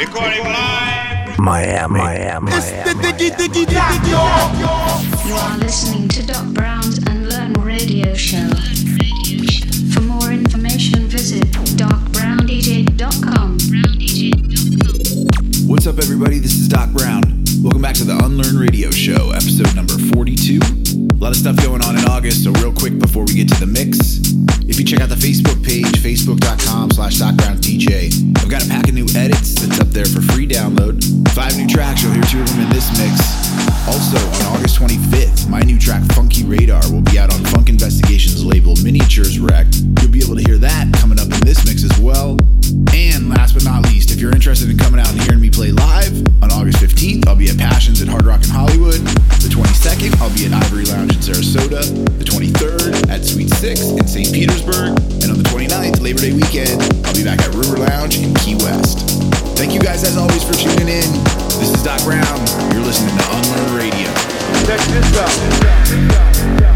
Recording live. Miami, Miami, It's the Miami. Diggy Diggy Diggy Dog. You are listening to Doc Brown's Unlearn Radio Show. For more information, visit docbrowndj.com. What's up, everybody? This is Doc Brown. Welcome back to the Unlearn Radio Show, episode number 42. A lot of stuff going on in August, so real quick before we get to the mix, if you check out the Facebook page, facebook.com slash DocBrownDJ, I've got a pack of new edits that's up there for free download. Five new tracks, you'll hear two of them in this mix. Also, on August 25th, my new track Funky Radar will be out on Phunk Investigation's label Miniatures Rec. You'll be able to hear that coming up in this mix as well. And last but not least, if you're interested in coming out and hearing me play live, on August 15th, I'll be at Passions at Hard Rock in Hollywood. The 22nd, I'll be at Ivory Lounge in Sarasota. The 23rd, at Suite 6 in St. Petersburg. And on the 29th, Labor Day weekend, I'll be back at River Lounge in Key West. Thank you guys as always for tuning in. This is Doc Brown. You're listening to Unlearn Radio. Check this out.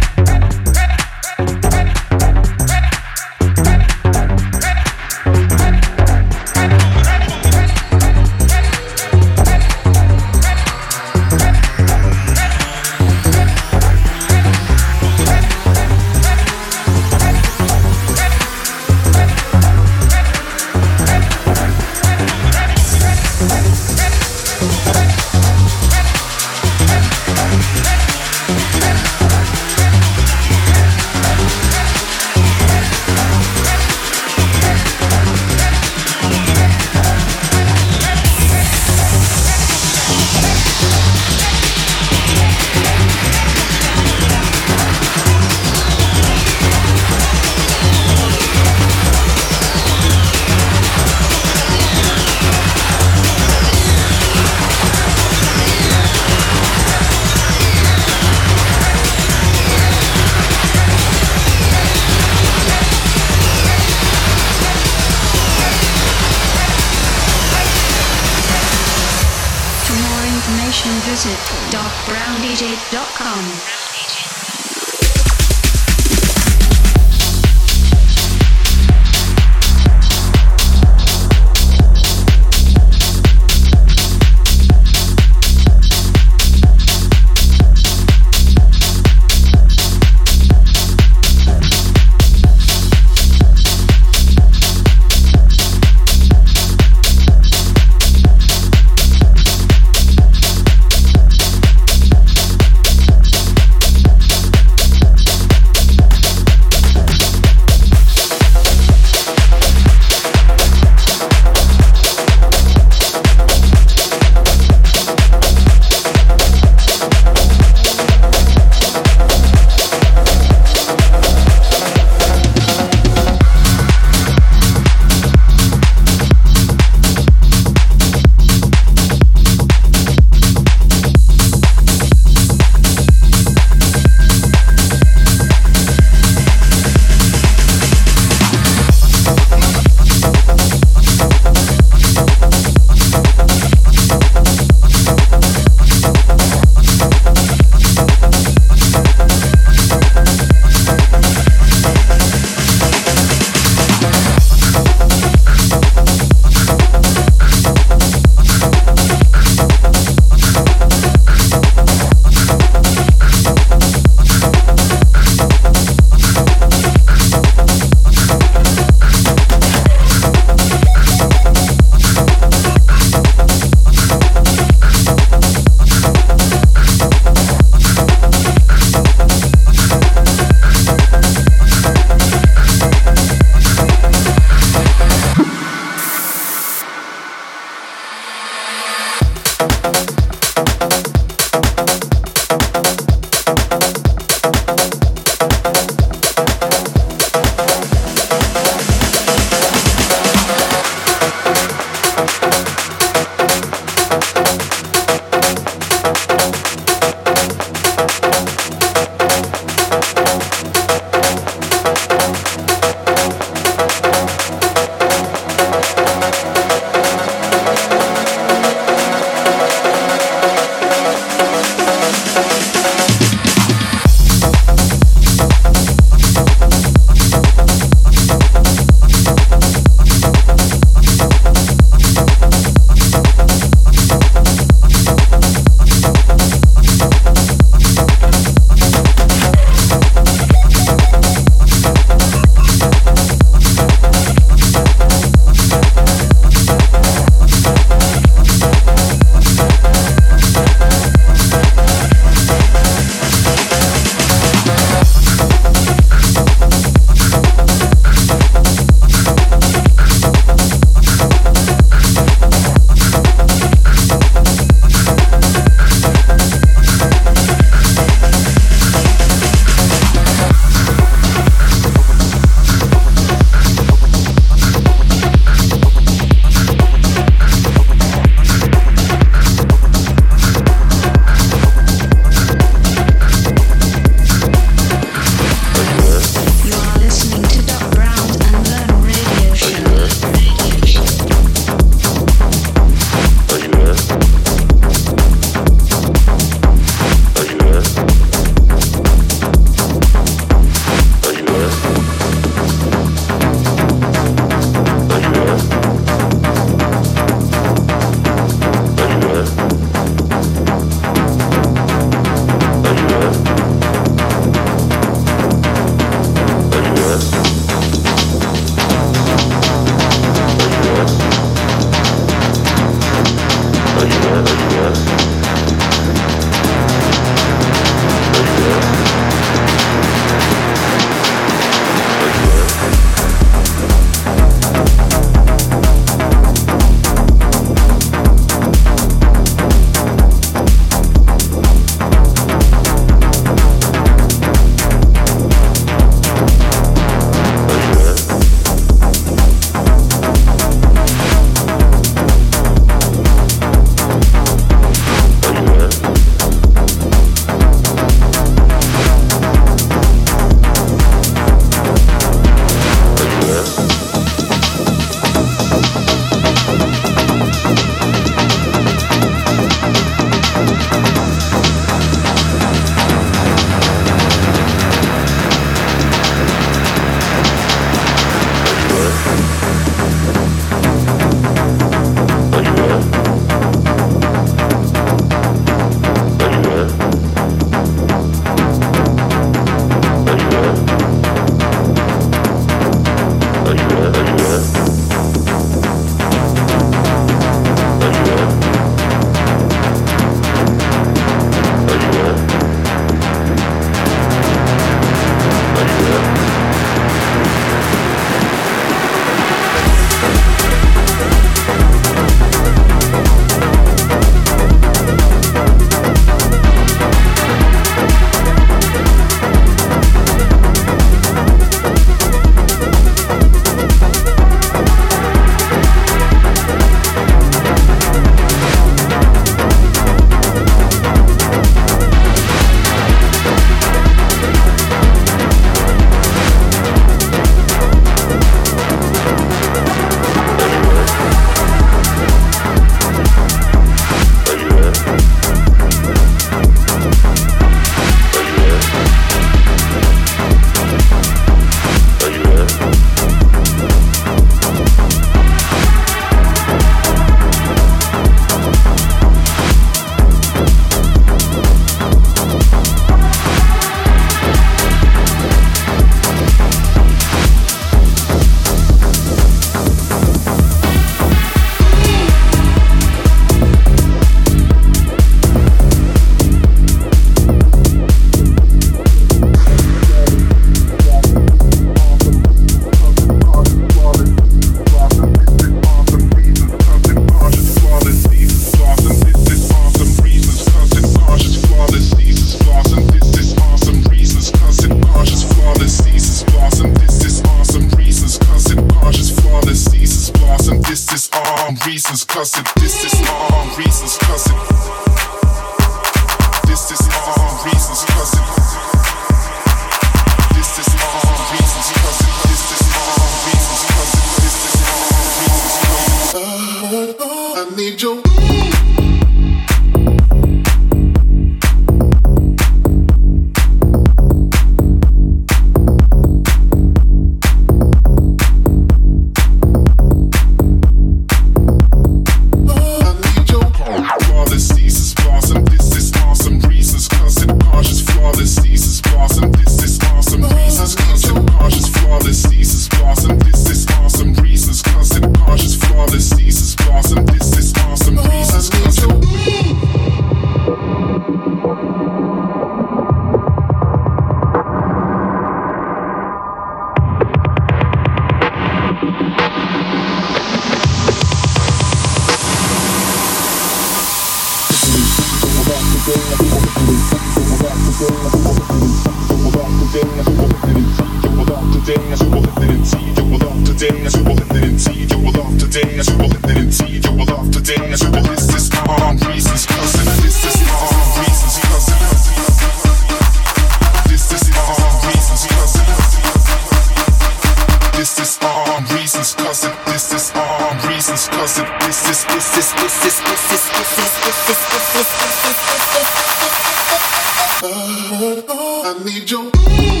I need your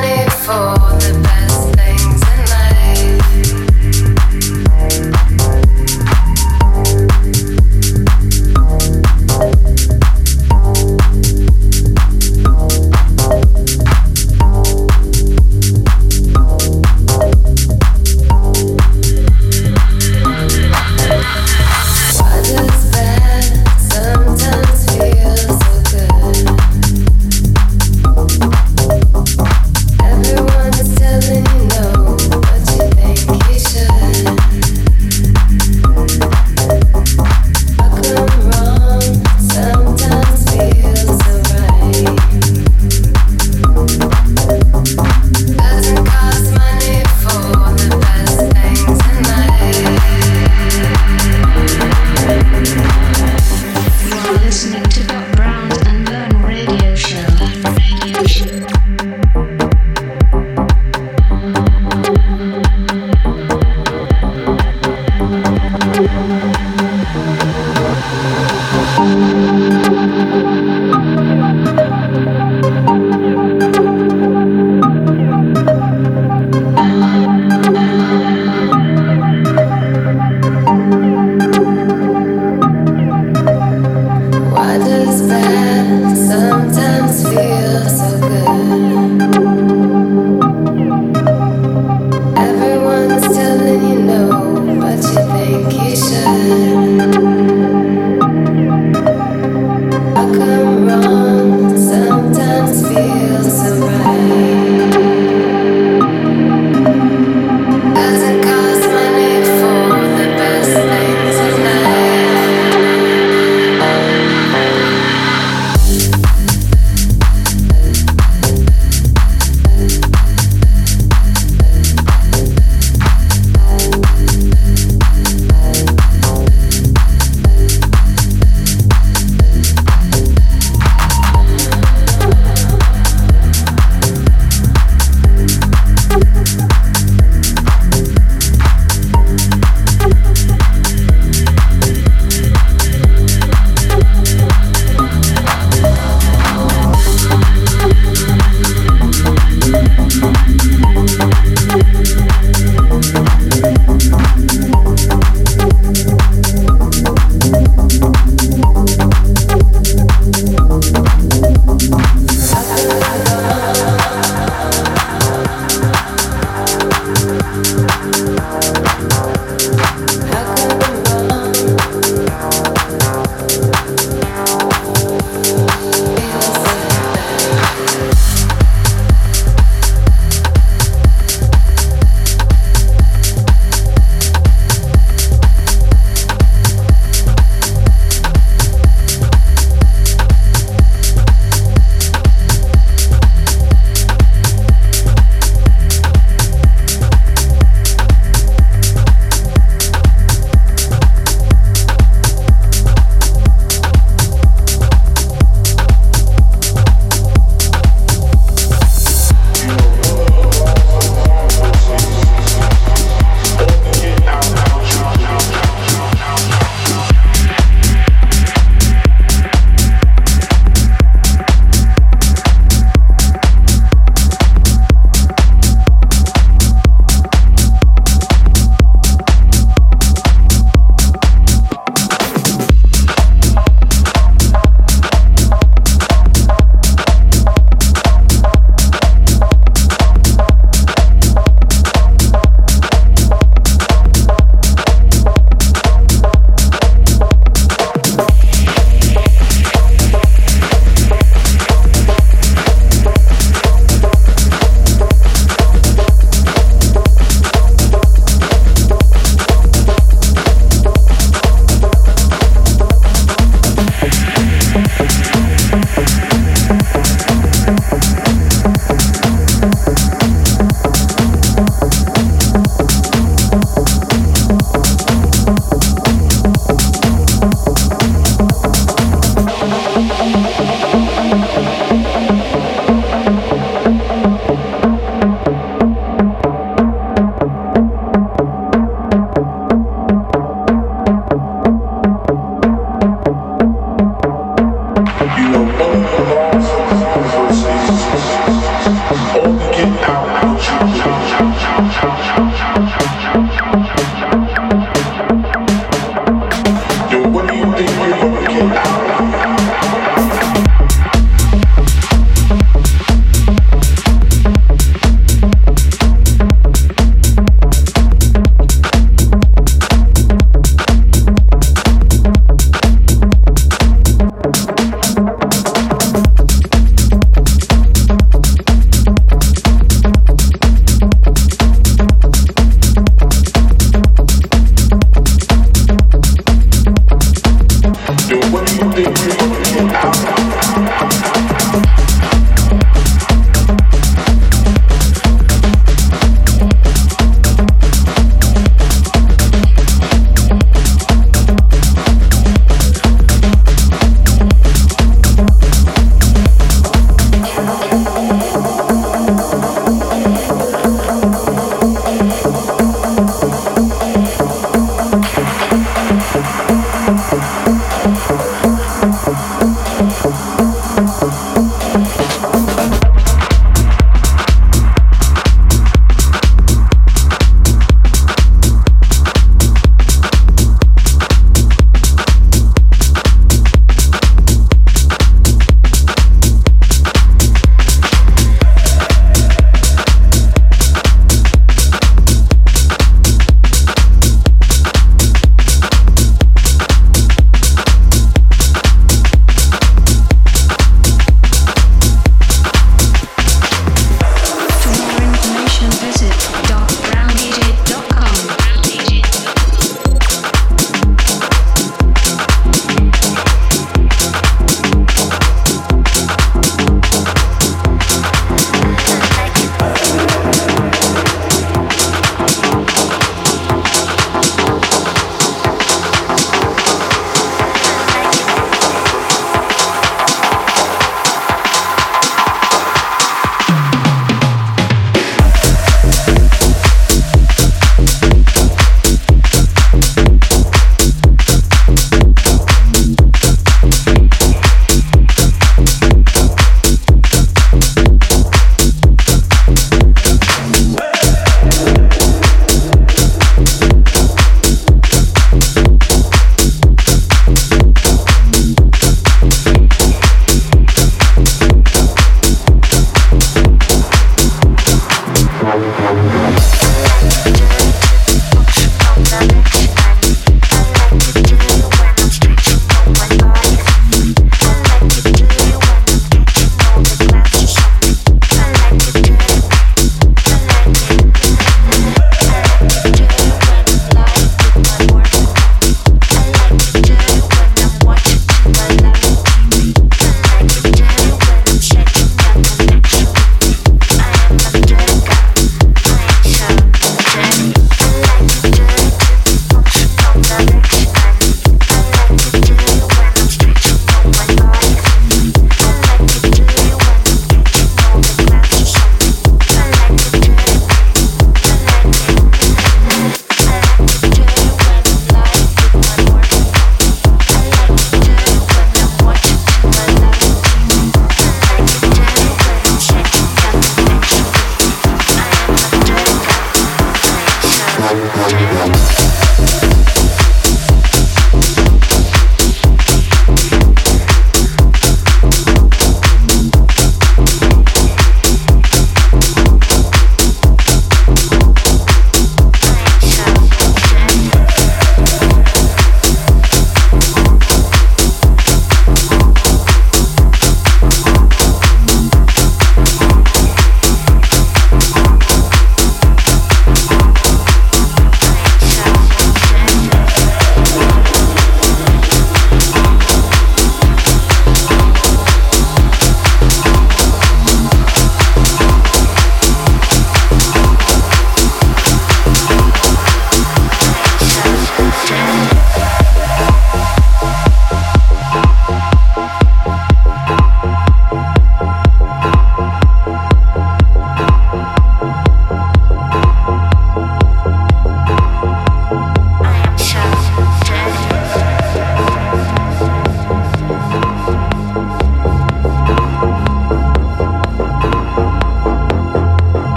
need for.